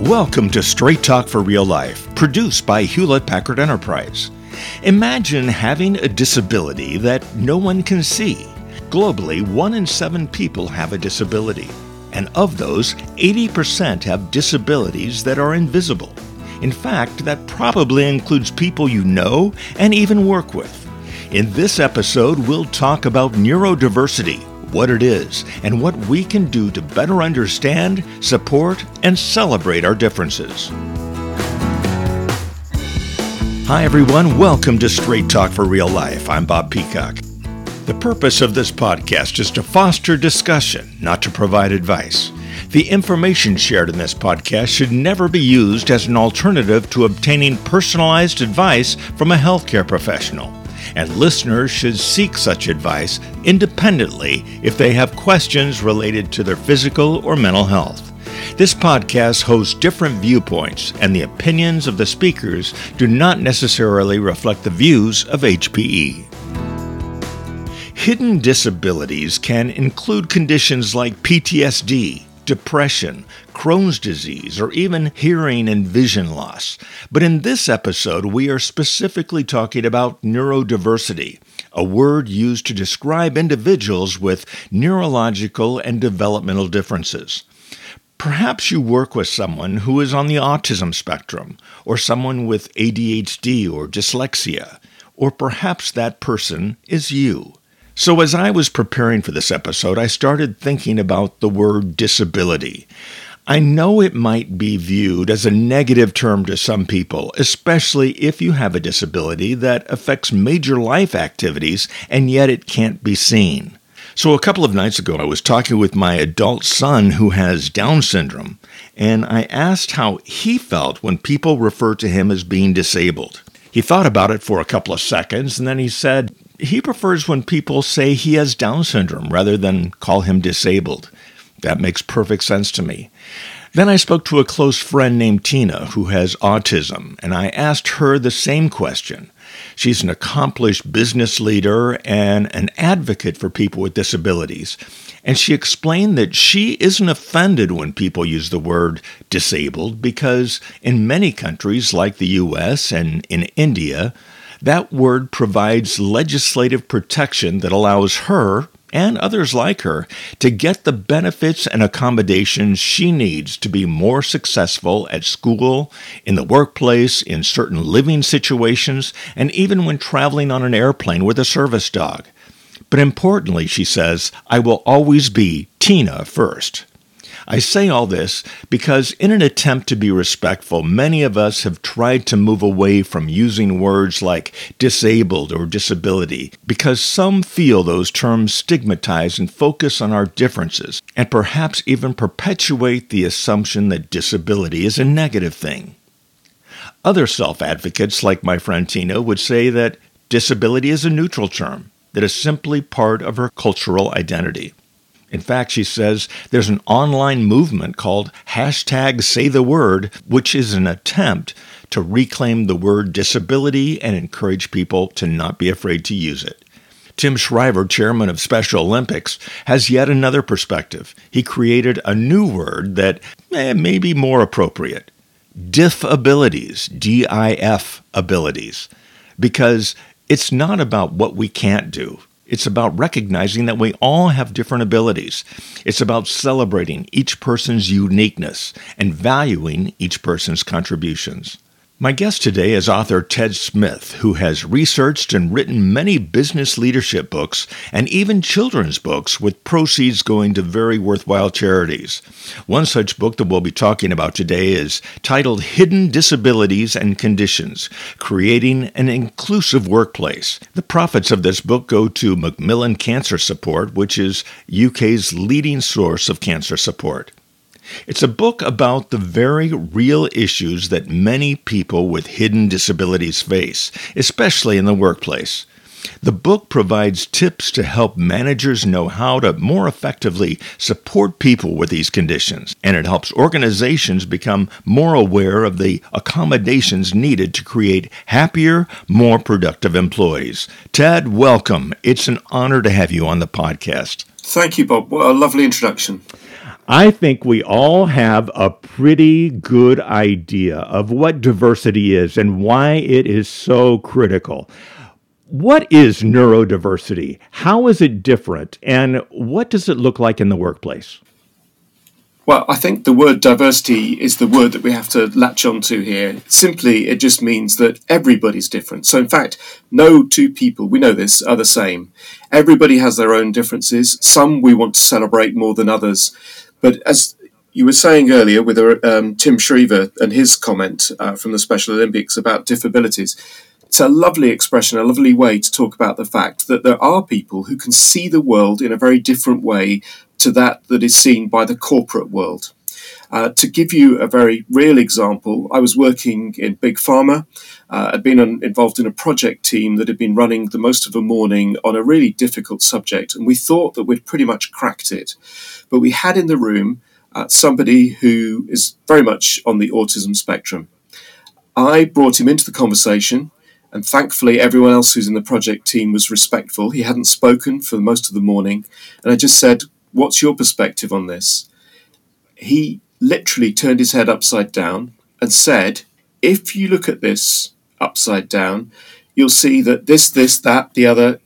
Welcome to Straight Talk for Real Life, produced by Hewlett Packard Enterprise. Imagine having a disability that no one can see. Globally, one in seven people have a disability, and of those, 80% have disabilities that are invisible. In fact, that probably includes people you know and even work with. In this episode, we'll talk about neurodiversity what it is, and what we can do to better understand, support, and celebrate our differences. Hi, everyone. Welcome to Straight Talk for Real Life. I'm Bob Peacock. The purpose of this podcast is to foster discussion, not to provide advice. The information shared in this podcast should never be used as an alternative to obtaining personalized advice from a healthcare professional and listeners should seek such advice independently if they have questions related to their physical or mental health. This podcast hosts different viewpoints, and the opinions of the speakers do not necessarily reflect the views of HPE. Hidden disabilities can include conditions like PTSD, depression, Crohn's disease, or even hearing and vision loss. But in this episode, we are specifically talking about neurodiversity, a word used to describe individuals with neurological and developmental differences. Perhaps you work with someone who is on the autism spectrum, or someone with ADHD or dyslexia, or perhaps that person is you. So, as I was preparing for this episode, I started thinking about the word disability. I know it might be viewed as a negative term to some people, especially if you have a disability that affects major life activities and yet it can't be seen. So, a couple of nights ago, I was talking with my adult son who has Down syndrome, and I asked how he felt when people refer to him as being disabled. He thought about it for a couple of seconds and then he said, he prefers when people say he has Down syndrome rather than call him disabled. That makes perfect sense to me. Then I spoke to a close friend named Tina who has autism, and I asked her the same question. She's an accomplished business leader and an advocate for people with disabilities. And she explained that she isn't offended when people use the word disabled because in many countries like the US and in India, that word provides legislative protection that allows her and others like her to get the benefits and accommodations she needs to be more successful at school, in the workplace, in certain living situations, and even when traveling on an airplane with a service dog. But importantly, she says, I will always be Tina first. I say all this because, in an attempt to be respectful, many of us have tried to move away from using words like disabled or disability because some feel those terms stigmatize and focus on our differences, and perhaps even perpetuate the assumption that disability is a negative thing. Other self advocates, like my friend Tina, would say that disability is a neutral term that is simply part of her cultural identity. In fact, she says there's an online movement called hashtag say the word, which is an attempt to reclaim the word disability and encourage people to not be afraid to use it. Tim Shriver, chairman of Special Olympics, has yet another perspective. He created a new word that eh, may be more appropriate DIF abilities, D I F abilities, because it's not about what we can't do. It's about recognizing that we all have different abilities. It's about celebrating each person's uniqueness and valuing each person's contributions. My guest today is author Ted Smith, who has researched and written many business leadership books and even children's books with proceeds going to very worthwhile charities. One such book that we'll be talking about today is titled Hidden Disabilities and Conditions Creating an Inclusive Workplace. The profits of this book go to Macmillan Cancer Support, which is UK's leading source of cancer support. It's a book about the very real issues that many people with hidden disabilities face, especially in the workplace. The book provides tips to help managers know how to more effectively support people with these conditions, and it helps organizations become more aware of the accommodations needed to create happier, more productive employees. Ted, welcome. It's an honor to have you on the podcast. Thank you, Bob. What a lovely introduction. I think we all have a pretty good idea of what diversity is and why it is so critical. What is neurodiversity? How is it different? And what does it look like in the workplace? Well, I think the word diversity is the word that we have to latch onto here. Simply, it just means that everybody's different. So, in fact, no two people, we know this, are the same. Everybody has their own differences. Some we want to celebrate more than others. But as you were saying earlier with um, Tim Shriver and his comment uh, from the Special Olympics about disabilities, it's a lovely expression, a lovely way to talk about the fact that there are people who can see the world in a very different way to that that is seen by the corporate world. Uh, to give you a very real example, I was working in Big Pharma. Uh, I'd been involved in a project team that had been running the most of a morning on a really difficult subject, and we thought that we'd pretty much cracked it. But we had in the room uh, somebody who is very much on the autism spectrum. I brought him into the conversation, and thankfully, everyone else who's in the project team was respectful. He hadn't spoken for most of the morning, and I just said, What's your perspective on this? He literally turned his head upside down and said, If you look at this upside down, you'll see that this, this, that, the other.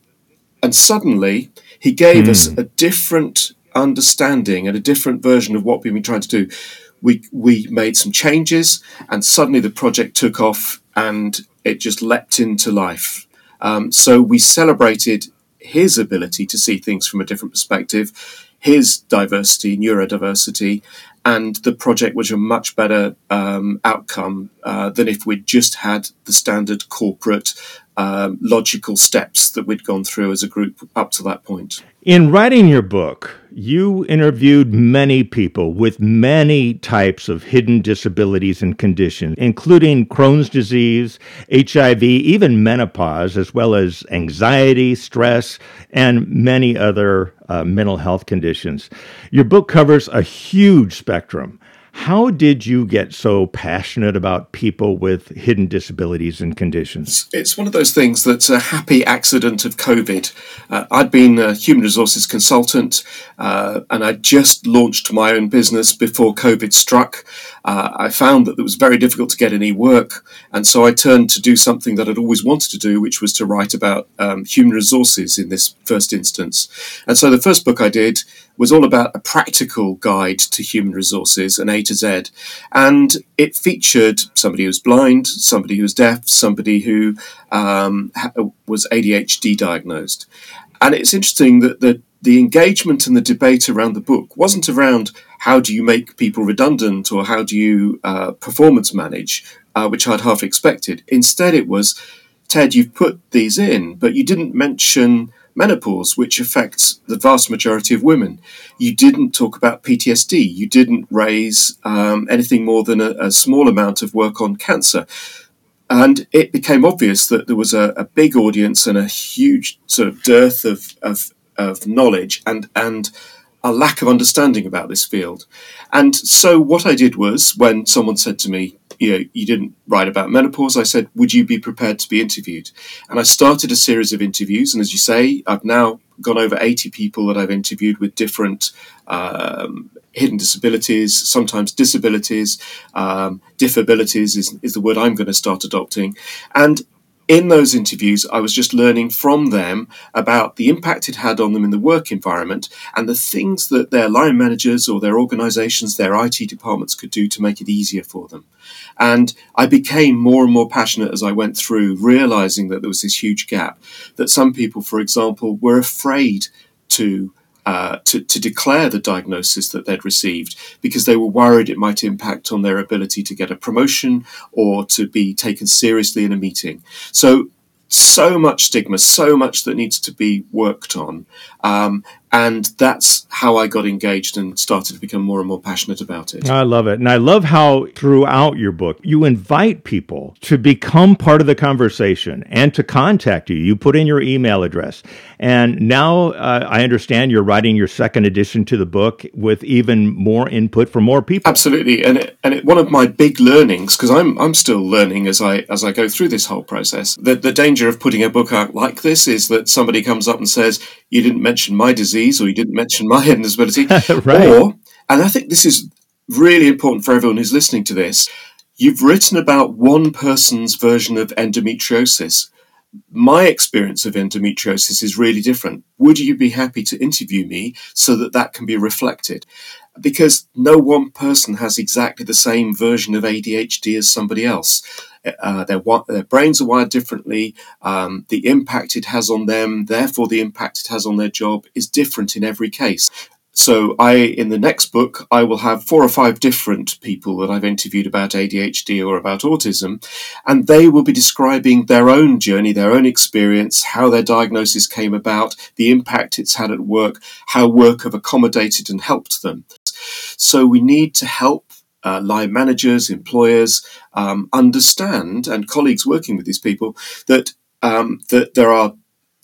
And suddenly he gave mm. us hmm. a different understanding and a different version of what we've been trying to do. We, we made some changes and suddenly the project took off and it just leapt into life. Um, so we celebrated his ability to see things from a different perspective his diversity, neurodiversity, and the project was a much better um, outcome uh, than if we'd just had the standard corporate um, logical steps that we'd gone through as a group up to that point. In writing your book, you interviewed many people with many types of hidden disabilities and conditions, including Crohn's disease, HIV, even menopause, as well as anxiety, stress, and many other uh, mental health conditions. Your book covers a huge spectrum. How did you get so passionate about people with hidden disabilities and conditions? It's one of those things that's a happy accident of COVID. Uh, I'd been a human resources consultant uh, and I just launched my own business before COVID struck. Uh, I found that it was very difficult to get any work, and so I turned to do something that I'd always wanted to do, which was to write about um, human resources in this first instance. And so the first book I did was all about a practical guide to human resources, an A to Z. And it featured somebody who was blind, somebody who was deaf, somebody who um, was ADHD diagnosed. And it's interesting that the, the engagement and the debate around the book wasn't around how do you make people redundant or how do you uh, performance manage, uh, which I'd half expected. Instead, it was, Ted, you've put these in, but you didn't mention menopause, which affects the vast majority of women. You didn't talk about PTSD. You didn't raise um, anything more than a, a, small amount of work on cancer. And it became obvious that there was a, a big audience and a huge sort of dearth of, of, of knowledge and, and a lack of understanding about this field. And so what I did was when someone said to me, you know, you didn't write about menopause. I said, would you be prepared to be interviewed? And I started a series of interviews. And as you say, I've now gone over 80 people that I've interviewed with different um, hidden disabilities, sometimes disabilities, um, diffabilities is, is the word I'm going to start adopting. And in those interviews, I was just learning from them about the impact it had on them in the work environment and the things that their line managers or their organizations, their IT departments could do to make it easier for them. And I became more and more passionate as I went through, realizing that there was this huge gap. That some people, for example, were afraid to uh, to, to declare the diagnosis that they'd received because they were worried it might impact on their ability to get a promotion or to be taken seriously in a meeting. So, so much stigma, so much that needs to be worked on. Um, and that's how I got engaged and started to become more and more passionate about it. I love it. And I love how throughout your book, you invite people to become part of the conversation and to contact you. You put in your email address. And now uh, I understand you're writing your second edition to the book with even more input from more people. Absolutely. And it, and it, one of my big learnings, because I'm, I'm still learning as I, as I go through this whole process, the, the danger of putting a book out like this is that somebody comes up and says, You didn't mention my disease or you didn't mention my hidden disability. right. Or And I think this is really important for everyone who's listening to this. You've written about one person's version of endometriosis. My experience of endometriosis is really different. Would you be happy to interview me so that that can be reflected? Because no one person has exactly the same version of ADHD as somebody else. Uh, their, their brains are wired differently. Um, the impact it has on them, therefore, the impact it has on their job is different in every case. So I, in the next book, I will have four or five different people that I've interviewed about ADHD or about autism, and they will be describing their own journey, their own experience, how their diagnosis came about, the impact it's had at work, how work have accommodated and helped them. So we need to help uh, line managers, employers um, understand, and colleagues working with these people that um, that there are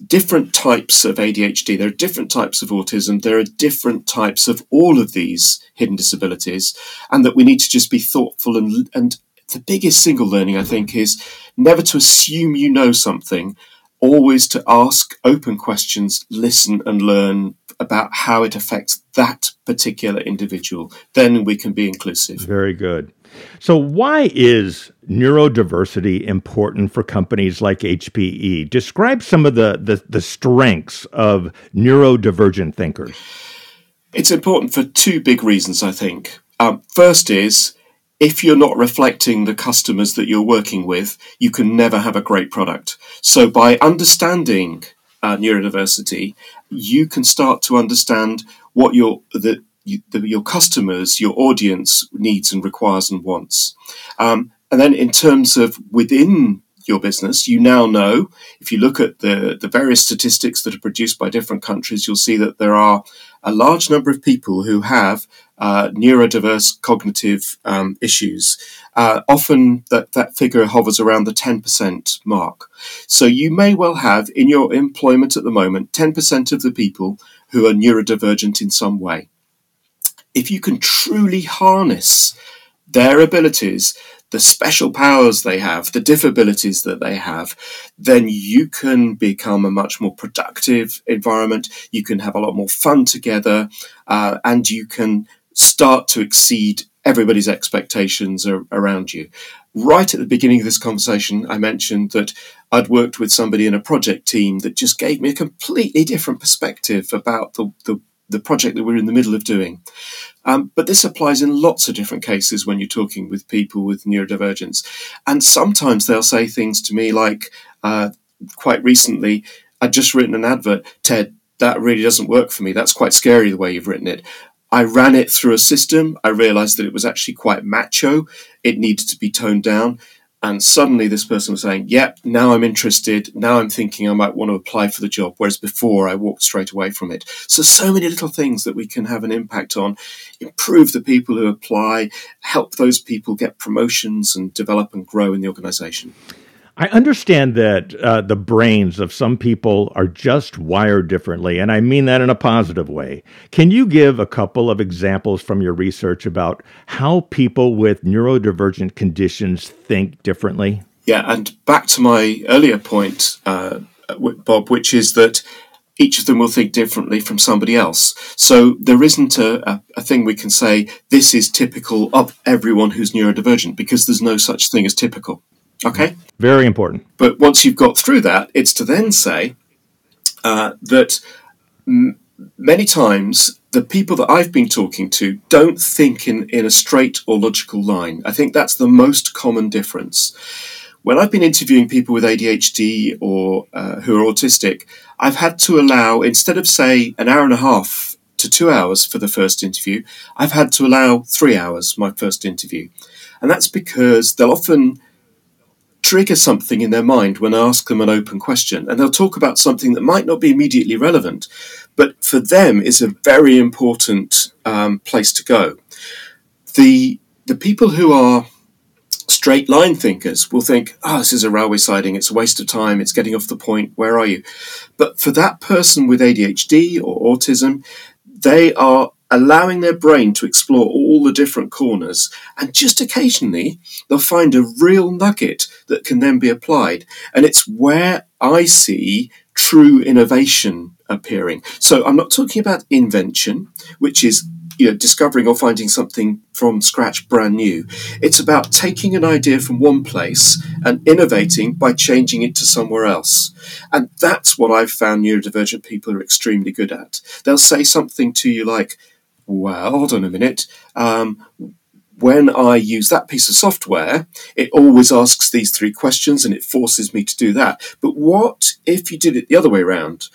different types of ADHD, there are different types of autism, there are different types of all of these hidden disabilities, and that we need to just be thoughtful and and the biggest single learning I think is never to assume you know something, always to ask open questions, listen and learn about how it affects that particular individual. Then we can be inclusive. Very good. So, why is neurodiversity important for companies like HPE? Describe some of the, the, the strengths of neurodivergent thinkers. It's important for two big reasons, I think. Um, first is if you're not reflecting the customers that you're working with, you can never have a great product. So, by understanding uh, neurodiversity, you can start to understand what your the, the, your customers, your audience needs and requires and wants. Um, and then, in terms of within your business, you now know if you look at the, the various statistics that are produced by different countries, you'll see that there are a large number of people who have uh, neurodiverse cognitive um, issues. Uh, often that, that figure hovers around the 10% mark. So you may well have in your employment at the moment 10% of the people who are neurodivergent in some way. If you can truly harness their abilities, the special powers they have, the disabilities that they have, then you can become a much more productive environment. You can have a lot more fun together, uh, and you can start to exceed everybody's expectations around you. Right at the beginning of this conversation, I mentioned that I'd worked with somebody in a project team that just gave me a completely different perspective about the, the the project that we're in the middle of doing. Um, but this applies in lots of different cases when you're talking with people with neurodivergence. And sometimes they'll say things to me like, uh, quite recently, I'd just written an advert, Ted, that really doesn't work for me. That's quite scary the way you've written it. I ran it through a system. I realized that it was actually quite macho. It needed to be toned down. And suddenly this person was saying, yep, now I'm interested. Now I'm thinking I might want to apply for the job. Whereas before I walked straight away from it. So, so many little things that we can have an impact on, improve the people who apply, help those people get promotions and develop and grow in the organization. I understand that uh, the brains of some people are just wired differently, and I mean that in a positive way. Can you give a couple of examples from your research about how people with neurodivergent conditions think differently? Yeah, and back to my earlier point, uh, Bob, which is that each of them will think differently from somebody else. So there isn't a, a, a, thing we can say, this is typical of everyone who's neurodivergent, because there's no such thing as typical. Okay? Very important. But once you've got through that, it's to then say uh, that m- many times the people that I've been talking to don't think in, in a straight or logical line. I think that's the most common difference. When I've been interviewing people with ADHD or uh, who are autistic, I've had to allow, instead of say an hour and a half to two hours for the first interview, I've had to allow three hours, my first interview. And that's because they'll often trigger something in their mind when I ask them an open question, and they'll talk about something that might not be immediately relevant, but for them is a very important um, place to go. The the people who are straight line thinkers will think, oh, this is a railway siding, it's a waste of time, it's getting off the point, where are you? But for that person with ADHD or autism, they are allowing their brain to explore all the different corners, and just occasionally they'll find a real nugget that can then be applied. And it's where I see true innovation appearing. So I'm not talking about invention, which is you know, discovering or finding something from scratch brand new. It's about taking an idea from one place and innovating by changing it to somewhere else. And that's what I've found neurodivergent people are extremely good at. They'll say something to you like, well, hold on a minute. Um, when I use that piece of software, it always asks these three questions and it forces me to do that. But what if you did it the other way around?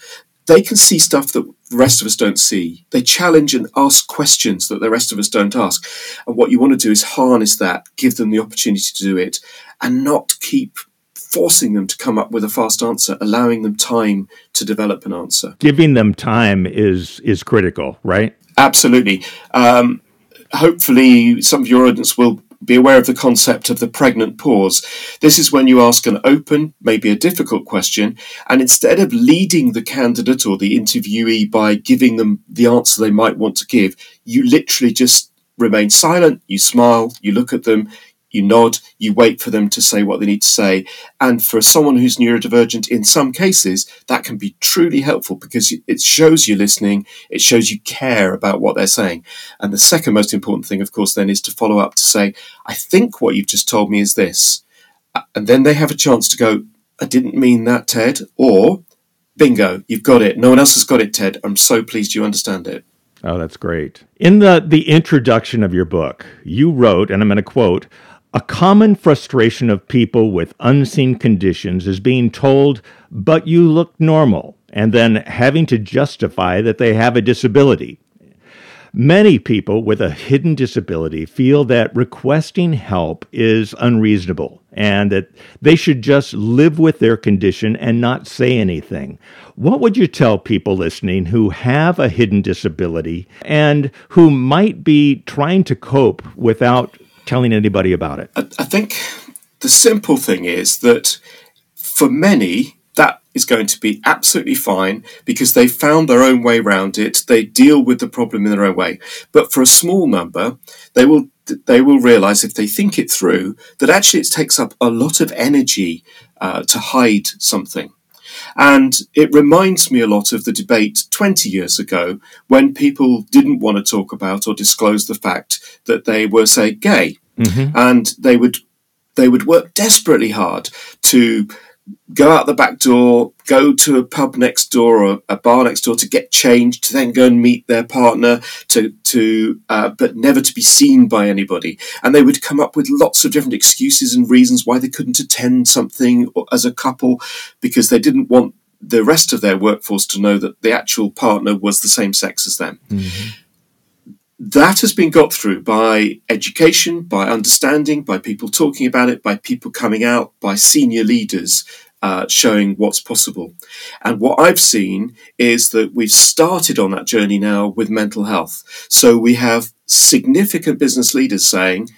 They can see stuff that the rest of us don't see. They challenge and ask questions that the rest of us don't ask. And what you want to do is harness that, give them the opportunity to do it, and not keep forcing them to come up with a fast answer, allowing them time to develop an answer. Giving them time is is critical, right? Absolutely. Um, hopefully, some of your audience will be aware of the concept of the pregnant pause. This is when you ask an open, maybe a difficult question, and instead of leading the candidate or the interviewee by giving them the answer they might want to give, you literally just remain silent, you smile, you look at them, you nod, you wait for them to say what they need to say. And for someone who's neurodivergent, in some cases, that can be truly helpful because it shows you listening, it shows you care about what they're saying. And the second most important thing, of course, then is to follow up to say, I think what you've just told me is this. And then they have a chance to go, I didn't mean that, Ted. Or, bingo, you've got it. No one else has got it, Ted. I'm so pleased you understand it. Oh, that's great. In the, the introduction of your book, you wrote, and I'm going to quote, a common frustration of people with unseen conditions is being told, but you look normal, and then having to justify that they have a disability. Many people with a hidden disability feel that requesting help is unreasonable and that they should just live with their condition and not say anything. What would you tell people listening who have a hidden disability and who might be trying to cope without telling anybody about it? I, I think the simple thing is that for many, that is going to be absolutely fine because they found their own way around it. They deal with the problem in their own way. But for a small number, they will they will realize if they think it through that actually it takes up a lot of energy uh, to hide something. And it reminds me a lot of the debate 20 years ago when people didn't want to talk about or disclose the fact that they were, say, gay. Mm-hmm. And they would they would work desperately hard to go out the back door, go to a pub next door or a bar next door to get changed, to then go and meet their partner, to to uh, but never to be seen by anybody. And they would come up with lots of different excuses and reasons why they couldn't attend something as a couple because they didn't want the rest of their workforce to know that the actual partner was the same sex as them. Mm-hmm that has been got through by education, by understanding, by people talking about it, by people coming out, by senior leaders uh, showing what's possible. And what I've seen is that we've started on that journey now with mental health. So we have significant business leaders saying,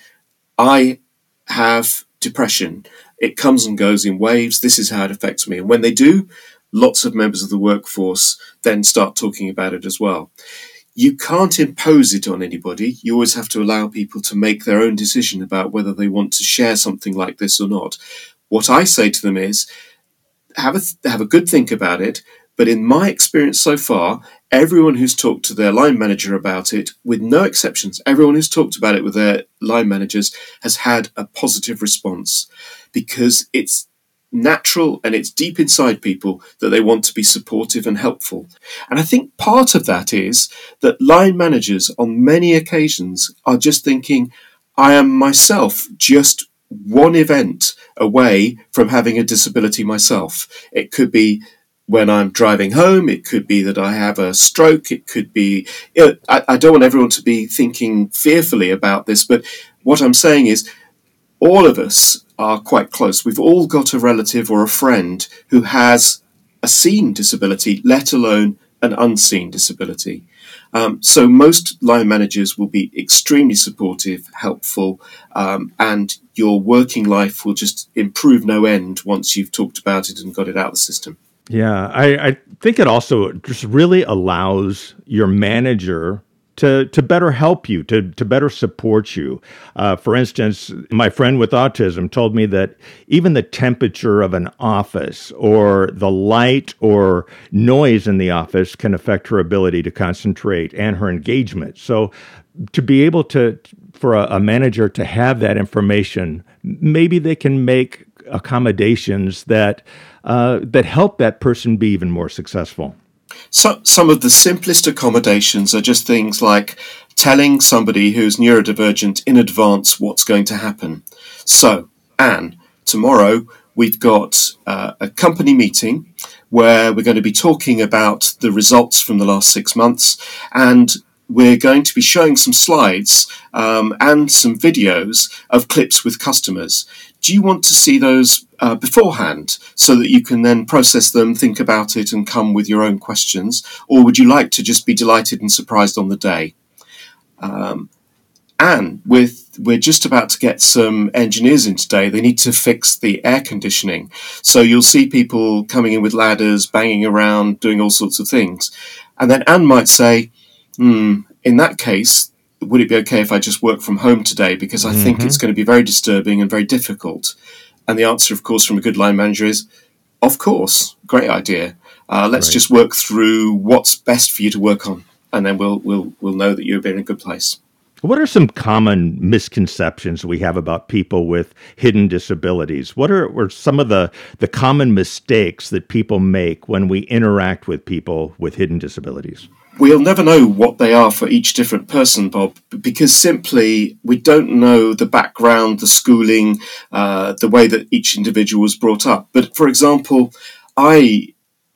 I have depression. It comes and goes in waves. This is how it affects me. And when they do, lots of members of the workforce then start talking about it as well you can't impose it on anybody. You always have to allow people to make their own decision about whether they want to share something like this or not. What I say to them is have a, th- have a good think about it. But in my experience so far, everyone who's talked to their line manager about it, with no exceptions, everyone who's talked about it with their line managers has had a positive response because it's natural and it's deep inside people that they want to be supportive and helpful. And I think part of that is that line managers on many occasions are just thinking, I am myself just one event away from having a disability myself. It could be when I'm driving home. It could be that I have a stroke. It could be, you know, I, I, don't want everyone to be thinking fearfully about this, but what I'm saying is all of us are quite close. We've all got a relative or a friend who has a seen disability, let alone an unseen disability. Um, so most line managers will be extremely supportive, helpful, um, and your working life will just improve no end once you've talked about it and got it out of the system. Yeah, I, I think it also just really allows your manager to, to better help you, to, to better support you. Uh, for instance, my friend with autism told me that even the temperature of an office or the light or noise in the office can affect her ability to concentrate and her engagement. So to be able to, for a, a manager to have that information, maybe they can make accommodations that uh, that help that person be even more successful. So, some of the simplest accommodations are just things like telling somebody who's neurodivergent in advance what's going to happen. So, Anne, tomorrow we've got uh, a company meeting where we're going to be talking about the results from the last six months and we're going to be showing some slides um, and some videos of clips with customers. Do you want to see those uh, beforehand so that you can then process them, think about it, and come with your own questions? Or would you like to just be delighted and surprised on the day? Um, and with we're just about to get some engineers in today. They need to fix the air conditioning. So you'll see people coming in with ladders, banging around, doing all sorts of things. And then Anne might say, hmm, in that case, would it be okay if I just work from home today? Because I mm-hmm. think it's going to be very disturbing and very difficult. And the answer, of course, from a good line manager is, of course, great idea. Uh, let's right. just work through what's best for you to work on, and then we'll we'll we'll know that you're in a good place. What are some common misconceptions we have about people with hidden disabilities? What are, are some of the, the common mistakes that people make when we interact with people with hidden disabilities? We'll never know what they are for each different person, Bob, because simply we don't know the background, the schooling, uh, the way that each individual was brought up. But for example, I,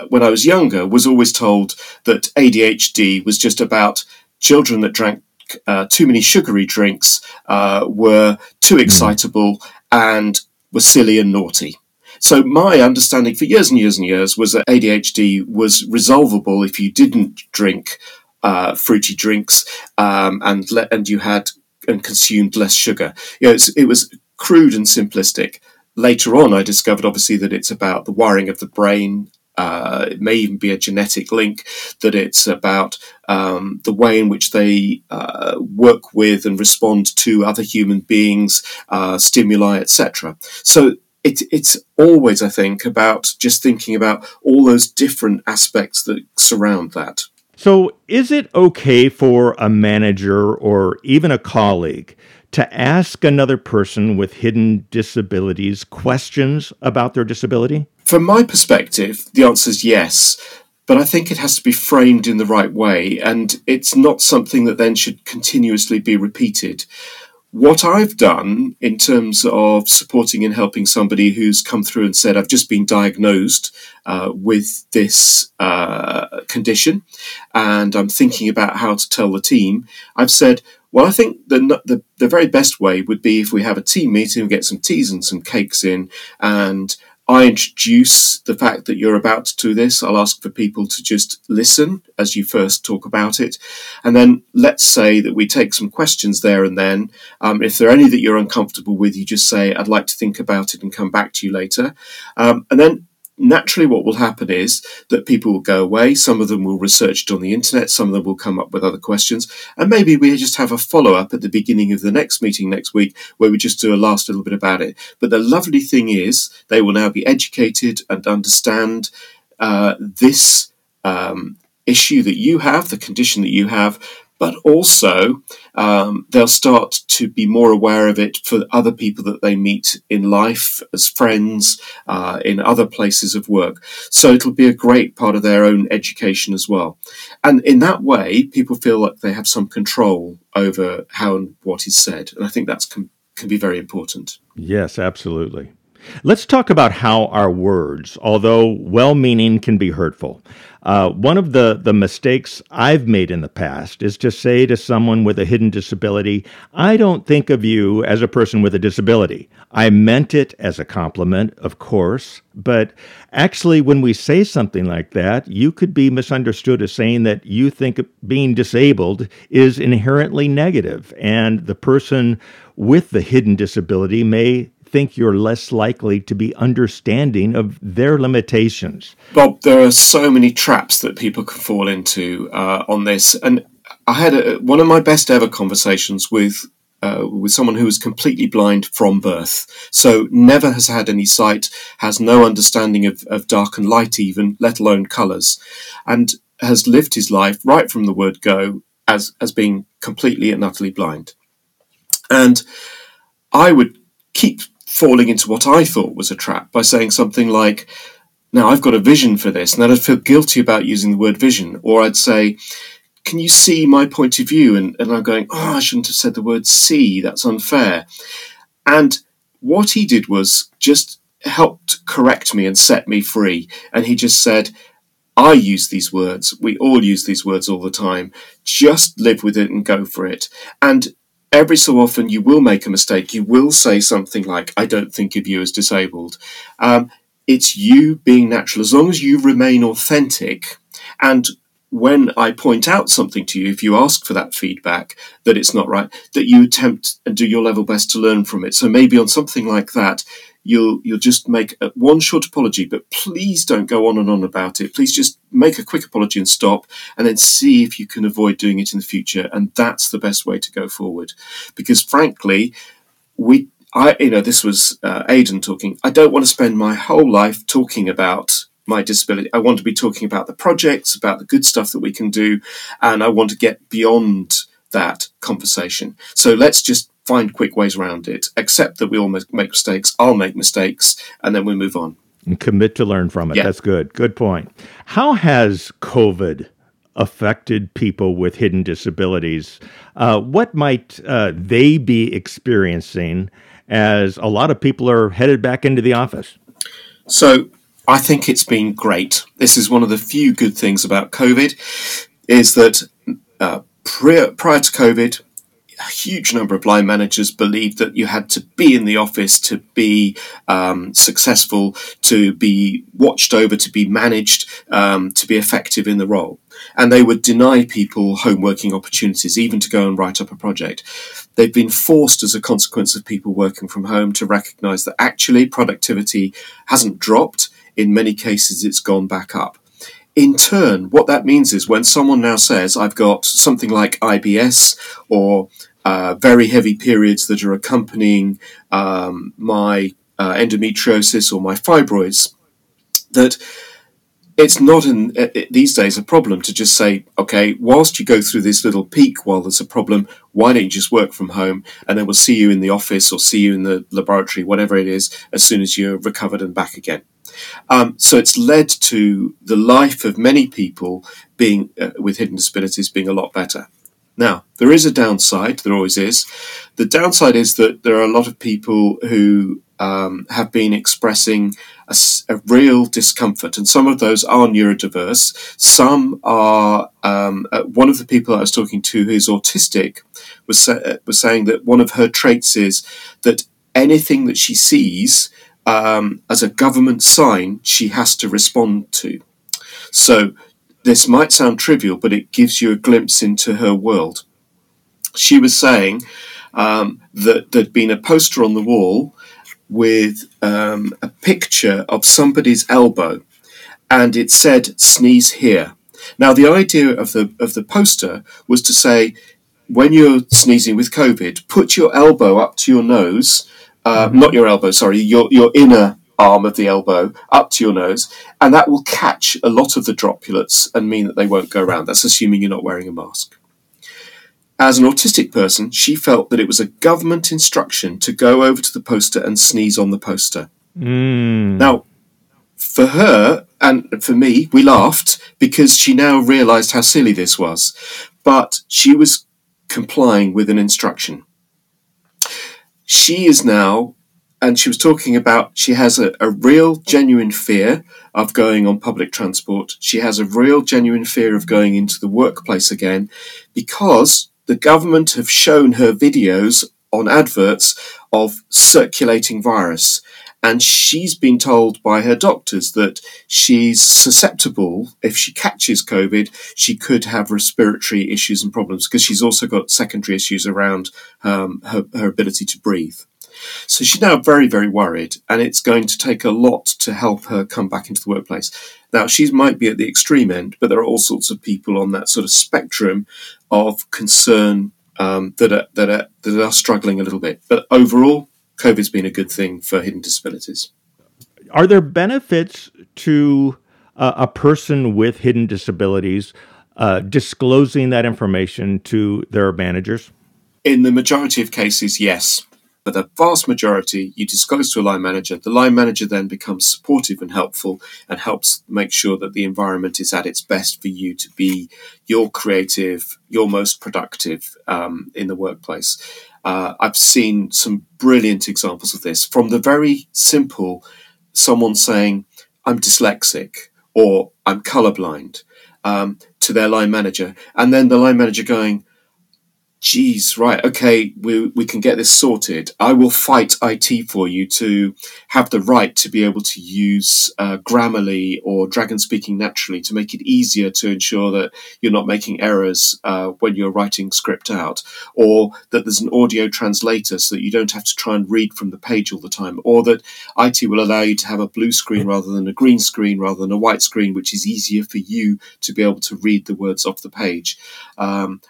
when I was younger, was always told that ADHD was just about children that drank uh, too many sugary drinks, uh, were too hmm. excitable, and were silly and naughty. So my understanding for years and years and years was that ADHD was resolvable if you didn't drink uh, fruity drinks um, and le- and you had and consumed less sugar. You know, it was crude and simplistic. Later on, I discovered obviously that it's about the wiring of the brain. Uh, it may even be a genetic link. That it's about um, the way in which they uh, work with and respond to other human beings, uh, stimuli, etc. So it, it's always, I think, about just thinking about all those different aspects that surround that. So, is it okay for a manager or even a colleague to ask another person with hidden disabilities questions about their disability? From my perspective, the answer is yes. But I think it has to be framed in the right way, and it's not something that then should continuously be repeated what I've done in terms of supporting and helping somebody who's come through and said, I've just been diagnosed uh, with this uh, condition and I'm thinking about how to tell the team, I've said, well, I think the, the, the very best way would be if we have a team meeting, get some teas and some cakes in, and I introduce the fact that you're about to do this. I'll ask for people to just listen as you first talk about it. And then let's say that we take some questions there and then. Um, if there are any that you're uncomfortable with, you just say, I'd like to think about it and come back to you later. Um, and then naturally what will happen is that people will go away. Some of them will research it on the internet. Some of them will come up with other questions. And maybe we just have a follow-up at the beginning of the next meeting next week where we just do a last little bit about it. But the lovely thing is they will now be educated and understand uh, this um, issue that you have the condition that you have but also um, they'll start to be more aware of it for other people that they meet in life as friends, uh, in other places of work. So it'll be a great part of their own education as well. And in that way, people feel like they have some control over how and what is said. And I think that's can, can be very important. Yes, absolutely. Let's talk about how our words, although well meaning, can be hurtful. Uh, one of the, the mistakes I've made in the past is to say to someone with a hidden disability, I don't think of you as a person with a disability. I meant it as a compliment, of course, but actually, when we say something like that, you could be misunderstood as saying that you think being disabled is inherently negative, and the person with the hidden disability may think you're less likely to be understanding of their limitations. Bob, there are so many traps that people can fall into uh, on this. And I had a, one of my best ever conversations with uh, with someone who was completely blind from birth, so never has had any sight, has no understanding of, of dark and light, even let alone colours, and has lived his life right from the word go as as being completely and utterly blind. And I would keep falling into what I thought was a trap by saying something like, now I've got a vision for this, and then I'd feel guilty about using the word vision, or I'd say, can you see my point of view? And, and I'm going, oh, I shouldn't have said the word see, that's unfair. And what he did was just helped correct me and set me free. And he just said, I use these words. We all use these words all the time. Just live with it and go for it. And every so often you will make a mistake. You will say something like, I don't think of you as disabled. Um, it's you being natural. As long as you remain authentic and when I point out something to you, if you ask for that feedback that it's not right, that you attempt and do your level best to learn from it. So maybe on something like that, you'll you'll just make a, one short apology, but please don't go on and on about it. Please just make a quick apology and stop, and then see if you can avoid doing it in the future. And that's the best way to go forward, because frankly, we. I, you know, this was uh, Aidan talking. I don't want to spend my whole life talking about my disability. I want to be talking about the projects, about the good stuff that we can do, and I want to get beyond that conversation. So let's just find quick ways around it. Accept that we all make mistakes. I'll make mistakes, and then we move on. And commit to learn from it. Yeah. That's good. Good point. How has COVID affected people with hidden disabilities? Uh, what might uh, they be experiencing as a lot of people are headed back into the office? So, I think it's been great. This is one of the few good things about COVID, is that uh, prior, prior to COVID, a huge number of line managers believed that you had to be in the office to be um, successful, to be watched over, to be managed, um, to be effective in the role. And they would deny people home working opportunities, even to go and write up a project. They've been forced, as a consequence of people working from home, to recognize that actually productivity hasn't dropped. In many cases, it's gone back up. In turn, what that means is when someone now says, I've got something like IBS or uh, very heavy periods that are accompanying um, my uh, endometriosis or my fibroids, that it's not in uh, these days a problem to just say, okay, whilst you go through this little peak while there's a problem, why don't you just work from home and then we'll see you in the office or see you in the laboratory, whatever it is, as soon as you're recovered and back again. Um, so it's led to the life of many people being uh, with hidden disabilities being a lot better. Now, there is a downside, there always is. The downside is that there are a lot of people who um, have been expressing a, a, real discomfort, and some of those are neurodiverse. Some are. Um, uh, one of the people I was talking to who's autistic was, sa- was saying that one of her traits is that anything that she sees um, as a government sign, she has to respond to. So this might sound trivial, but it gives you a glimpse into her world. She was saying um, that there'd been a poster on the wall with um, a picture of somebody's elbow, and it said "sneeze here." Now, the idea of the of the poster was to say, when you're sneezing with COVID, put your elbow up to your nose, uh, mm-hmm. not your elbow, sorry, your your inner arm of the elbow up to your nose, and that will catch a lot of the droplets and mean that they won't go around. That's assuming you're not wearing a mask. As an autistic person, she felt that it was a government instruction to go over to the poster and sneeze on the poster. Mm. Now, for her and for me, we laughed because she now realized how silly this was. But she was complying with an instruction. She is now and she was talking about she has a, a real genuine fear of going on public transport. She has a real genuine fear of going into the workplace again because the government have shown her videos on adverts of circulating virus. And she's been told by her doctors that she's susceptible. If she catches COVID, she could have respiratory issues and problems because she's also got secondary issues around um, her, her ability to breathe. So she's now very, very worried, and it's going to take a lot to help her come back into the workplace. Now, she might be at the extreme end, but there are all sorts of people on that sort of spectrum of concern um, that, are, that, are, that are struggling a little bit. But overall, COVID's been a good thing for hidden disabilities. Are there benefits to uh, a person with hidden disabilities uh, disclosing that information to their managers? In the majority of cases, yes. But the vast majority, you disclose to a line manager. The line manager then becomes supportive and helpful and helps make sure that the environment is at its best for you to be your creative, your most productive um, in the workplace. Uh, I've seen some brilliant examples of this from the very simple someone saying, I'm dyslexic or I'm colorblind um, to their line manager, and then the line manager going, geez, right, okay, we, we can get this sorted. I will fight IT for you to have the right to be able to use uh, Grammarly or Dragon Speaking Naturally to make it easier to ensure that you're not making errors uh, when you're writing script out, or that there's an audio translator so that you don't have to try and read from the page all the time, or that IT will allow you to have a blue screen rather than a green screen rather than a white screen, which is easier for you to be able to read the words off the page. Um,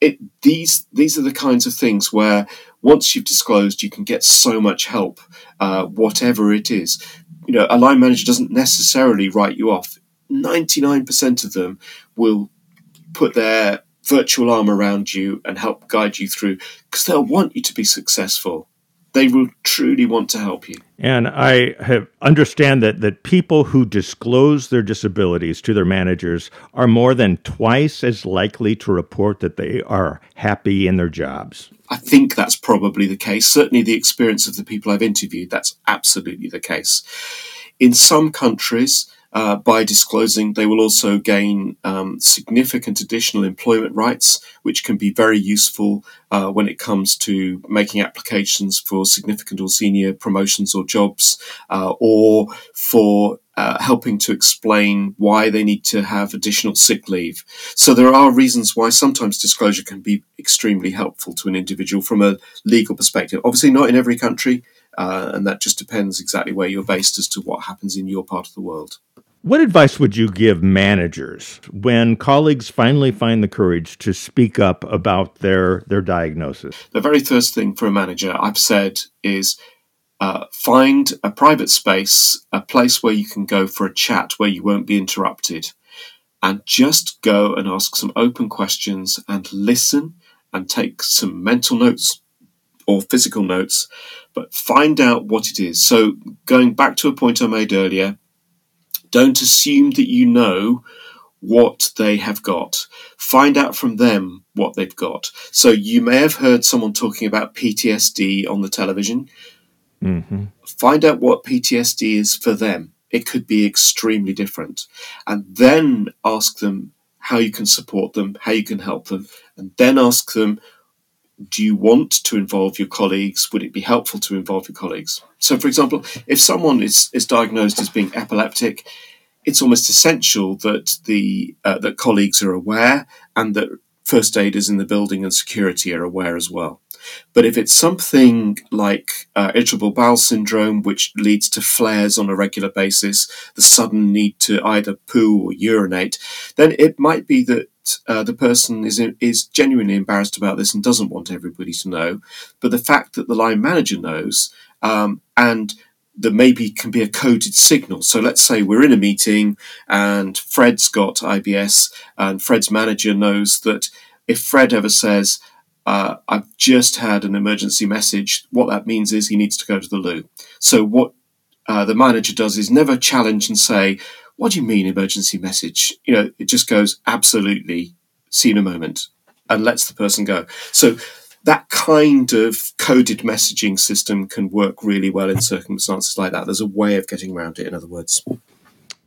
it, these these are the kinds of things where once you've disclosed, you can get so much help, uh, whatever it is. You know, a line manager doesn't necessarily write you off. Ninety nine percent of them will put their virtual arm around you and help guide you through because they'll want you to be successful they will truly want to help you. And I have understand that that people who disclose their disabilities to their managers are more than twice as likely to report that they are happy in their jobs. I think that's probably the case. Certainly the experience of the people I've interviewed, that's absolutely the case. In some countries, uh, by disclosing, they will also gain um, significant additional employment rights, which can be very useful uh, when it comes to making applications for significant or senior promotions or jobs, uh, or for uh, helping to explain why they need to have additional sick leave. So there are reasons why sometimes disclosure can be extremely helpful to an individual from a legal perspective. Obviously, not in every country, uh, and that just depends exactly where you're based as to what happens in your part of the world. What advice would you give managers when colleagues finally find the courage to speak up about their, their diagnosis? The very first thing for a manager I've said is uh, find a private space, a place where you can go for a chat where you won't be interrupted, and just go and ask some open questions and listen and take some mental notes or physical notes, but find out what it is. So, going back to a point I made earlier, don't assume that you know what they have got. Find out from them what they've got. So you may have heard someone talking about PTSD on the television. Mm-hmm. Find out what PTSD is for them. It could be extremely different. And then ask them how you can support them, how you can help them, and then ask them do you want to involve your colleagues? Would it be helpful to involve your colleagues? So, for example, if someone is, is diagnosed as being epileptic, it's almost essential that the uh, that colleagues are aware and that first aiders in the building and security are aware as well. But if it's something like uh, irritable bowel syndrome, which leads to flares on a regular basis, the sudden need to either poo or urinate, then it might be that uh, the person is is genuinely embarrassed about this and doesn't want everybody to know. But the fact that the line manager knows um, and there maybe can be a coded signal. So let's say we're in a meeting and Fred's got IBS and Fred's manager knows that if Fred ever says, uh, I've just had an emergency message, what that means is he needs to go to the loo. So what uh, the manager does is never challenge and say, what do you mean emergency message? You know, it just goes absolutely, see in a moment, and lets the person go. So that kind of coded messaging system can work really well in circumstances like that. There's a way of getting around it, in other words.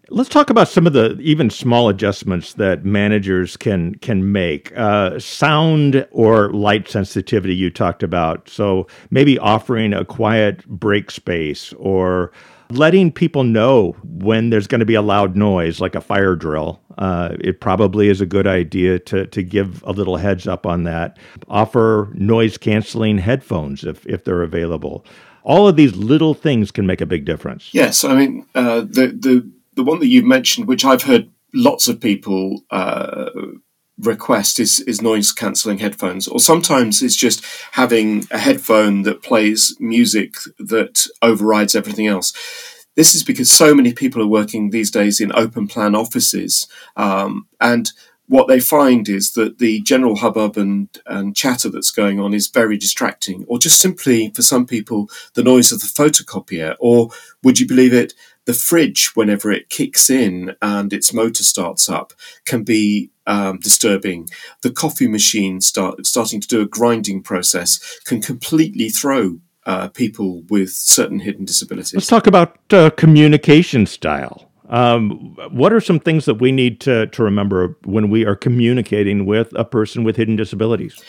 Let's talk about some of the even small adjustments that managers can can make. Uh, sound or light sensitivity you talked about. So maybe offering a quiet break space or letting people know when there's going to be a loud noise, like a fire drill. Uh, it probably is a good idea to, to give a little heads up on that. Offer noise canceling headphones if, if they're available. All of these little things can make a big difference. Yes, I mean, uh, the, the, the one that you've mentioned, which I've heard lots of people uh, request is, is noise cancelling headphones, or sometimes it's just having a headphone that plays music that overrides everything else. This is because so many people are working these days in open plan offices, um, and what they find is that the general hubbub and, and chatter that's going on is very distracting, or just simply for some people, the noise of the photocopier, or would you believe it, the fridge, whenever it kicks in and its motor starts up, can be um, disturbing. The coffee machine start, starting to do a grinding process can completely throw uh, people with certain hidden disabilities. Let's talk about uh, communication style. Um, what are some things that we need to, to remember when we are communicating with a person with hidden disabilities?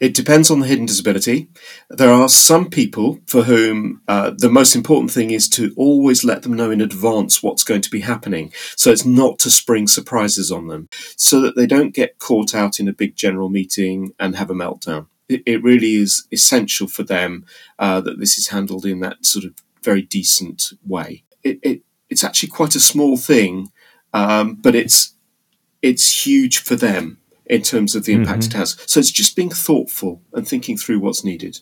It depends on the hidden disability. There are some people for whom uh, the most important thing is to always let them know in advance what's going to be happening. So it's not to spring surprises on them so that they don't get caught out in a big general meeting and have a meltdown. It, it really is essential for them uh, that this is handled in that sort of very decent way. It, it, it's actually quite a small thing, um, but it's it's huge for them in terms of the impact mm-hmm. it has. So it's just being thoughtful and thinking through what's needed.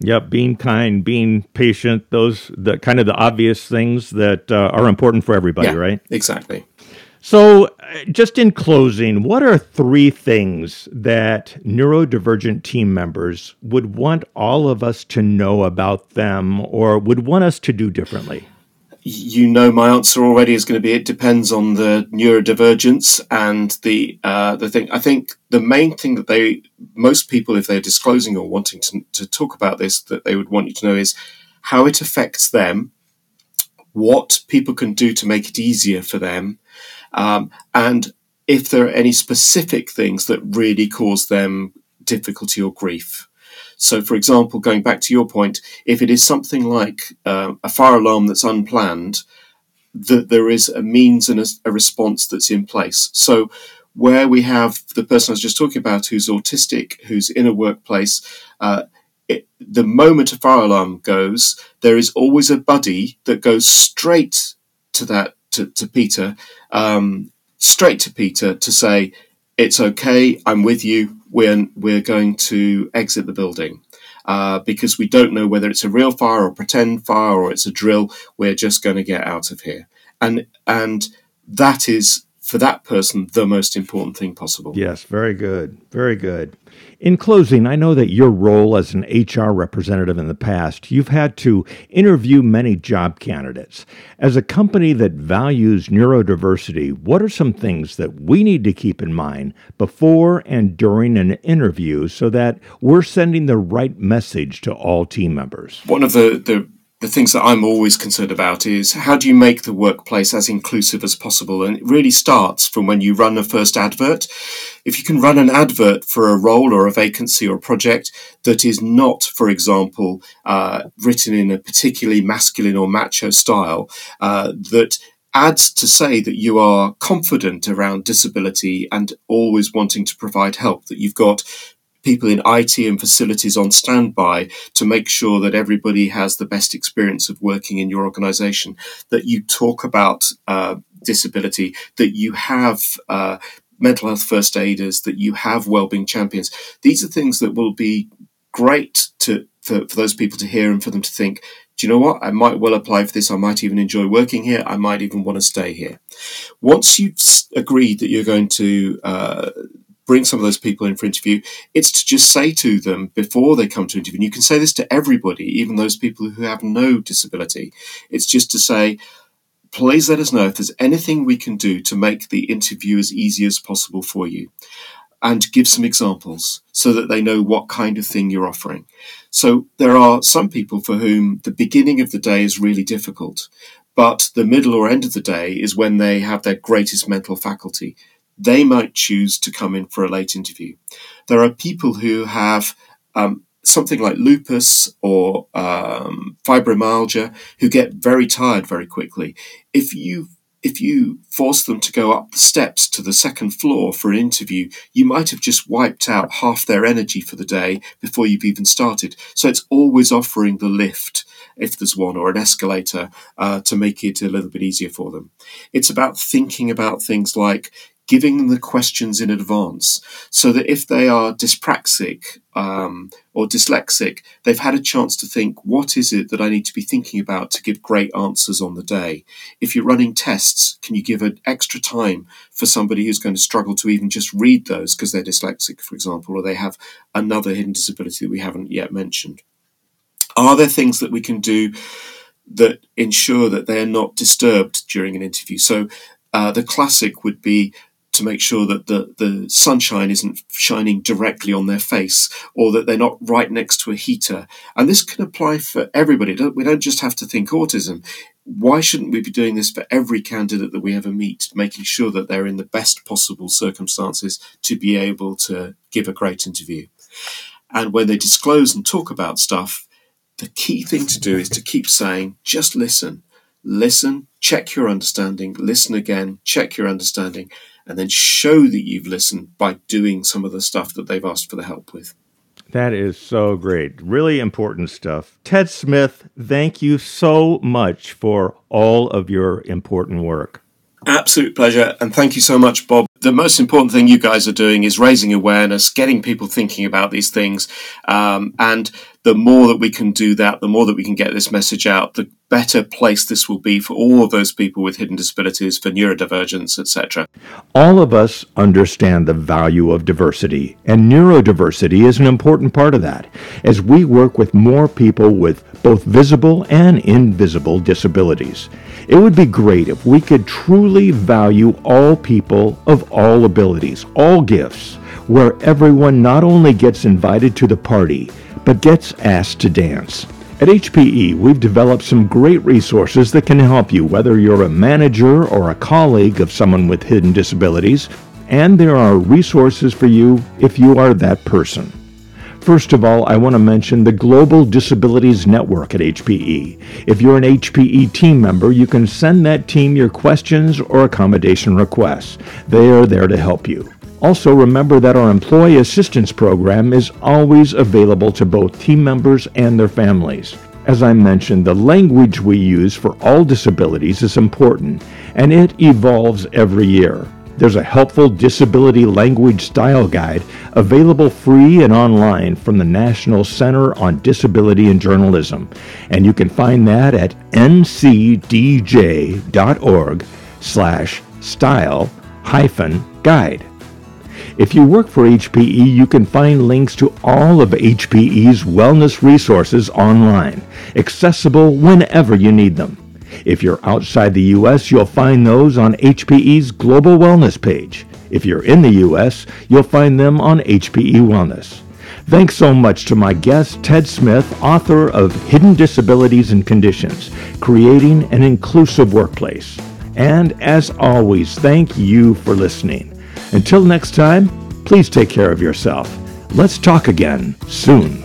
Yep, being kind, being patient, those the kind of the obvious things that uh, are important for everybody, yeah, right? Exactly. So, uh, just in closing, what are three things that neurodivergent team members would want all of us to know about them or would want us to do differently? You know my answer already is going to be it depends on the neurodivergence and the uh, the thing. I think the main thing that they most people, if they're disclosing or wanting to, to talk about this, that they would want you to know is how it affects them, what people can do to make it easier for them, um, and if there are any specific things that really cause them difficulty or grief. So, for example, going back to your point, if it is something like uh, a fire alarm that's unplanned, that there is a means and a, a, response that's in place. So, where we have the person I was just talking about who's autistic, who's in a workplace, uh, it, the moment a fire alarm goes, there is always a buddy that goes straight to that to, to Peter, um, straight to Peter to say, "It's okay, I'm with you we're, we're going to exit the building. Uh, because we don't know whether it's a real fire or pretend fire or it's a drill. We're just going to get out of here. And, and that is for that person the most important thing possible. Yes, very good. Very good. In closing, I know that your role as an HR representative in the past, you've had to interview many job candidates. As a company that values neurodiversity, what are some things that we need to keep in mind before and during an interview so that we're sending the right message to all team members? One of the, the the things that I'm always concerned about is how do you make the workplace as inclusive as possible? And it really starts from when you run a first advert. If you can run an advert for a role or a vacancy or a project that is not, for example, uh, written in a particularly masculine or macho style, uh, that adds to say that you are confident around disability and always wanting to provide help, that you've got people in IT and facilities on standby to make sure that everybody has the best experience of working in your organization, that you talk about uh, disability, that you have uh, mental health first aiders, that you have wellbeing champions. These are things that will be great to for, for those people to hear and for them to think, do you know what? I might well apply for this. I might even enjoy working here. I might even want to stay here. Once you've agreed that you're going to uh, bring some of those people in for interview, it's to just say to them before they come to interview, and you can say this to everybody, even those people who have no disability, it's just to say, please let us know if there's anything we can do to make the interview as easy as possible for you. And give some examples so that they know what kind of thing you're offering. So there are some people for whom the beginning of the day is really difficult, but the middle or end of the day is when they have their greatest mental faculty they might choose to come in for a late interview. There are people who have um, something like lupus or um, fibromyalgia who get very tired very quickly. If you if you force them to go up the steps to the second floor for an interview, you might have just wiped out half their energy for the day before you've even started. So it's always offering the lift, if there's one, or an escalator uh, to make it a little bit easier for them. It's about thinking about things like giving them the questions in advance so that if they are dyspraxic um, or dyslexic, they've had a chance to think, what is it that I need to be thinking about to give great answers on the day? If you're running tests, can you give an extra time for somebody who's going to struggle to even just read those because they're dyslexic, for example, or they have another hidden disability that we haven't yet mentioned? Are there things that we can do that ensure that they're not disturbed during an interview? So uh, the classic would be to make sure that the, the sunshine isn't shining directly on their face or that they're not right next to a heater. And this can apply for everybody. We don't just have to think autism. Why shouldn't we be doing this for every candidate that we ever meet, making sure that they're in the best possible circumstances to be able to give a great interview? And when they disclose and talk about stuff, the key thing to do is to keep saying, just listen, listen, check your understanding, listen again, check your understanding, and then show that you've listened by doing some of the stuff that they've asked for the help with. That is so great. Really important stuff. Ted Smith, thank you so much for all of your important work. Absolute pleasure. And thank you so much, Bob. The most important thing you guys are doing is raising awareness, getting people thinking about these things. Um, and the more that we can do that, the more that we can get this message out, the better place this will be for all of those people with hidden disabilities, for neurodivergence, etc. All of us understand the value of diversity, and neurodiversity is an important part of that as we work with more people with both visible and invisible disabilities. It would be great if we could truly value all people of all abilities, all gifts, where everyone not only gets invited to the party, but gets asked to dance. At HPE, we've developed some great resources that can help you, whether you're a manager or a colleague of someone with hidden disabilities, and there are resources for you if you are that person. First of all, I want to mention the Global Disabilities Network at HPE. If you're an HPE team member, you can send that team your questions or accommodation requests. They are there to help you. Also, remember that our Employee Assistance Program is always available to both team members and their families. As I mentioned, the language we use for all disabilities is important, and it evolves every year. There's a helpful disability language style guide available free and online from the National Center on Disability and Journalism, and you can find that at ncdj.org If you work for HPE, you can find links to all of HPE's wellness resources online, accessible whenever you need them. If you're outside the U.S., you'll find those on HPE's Global Wellness page. If you're in the U.S., you'll find them on HPE Wellness. Thanks so much to my guest, Ted Smith, author of Hidden Disabilities and Conditions Creating an Inclusive Workplace. And as always, thank you for listening. Until next time, please take care of yourself. Let's talk again soon.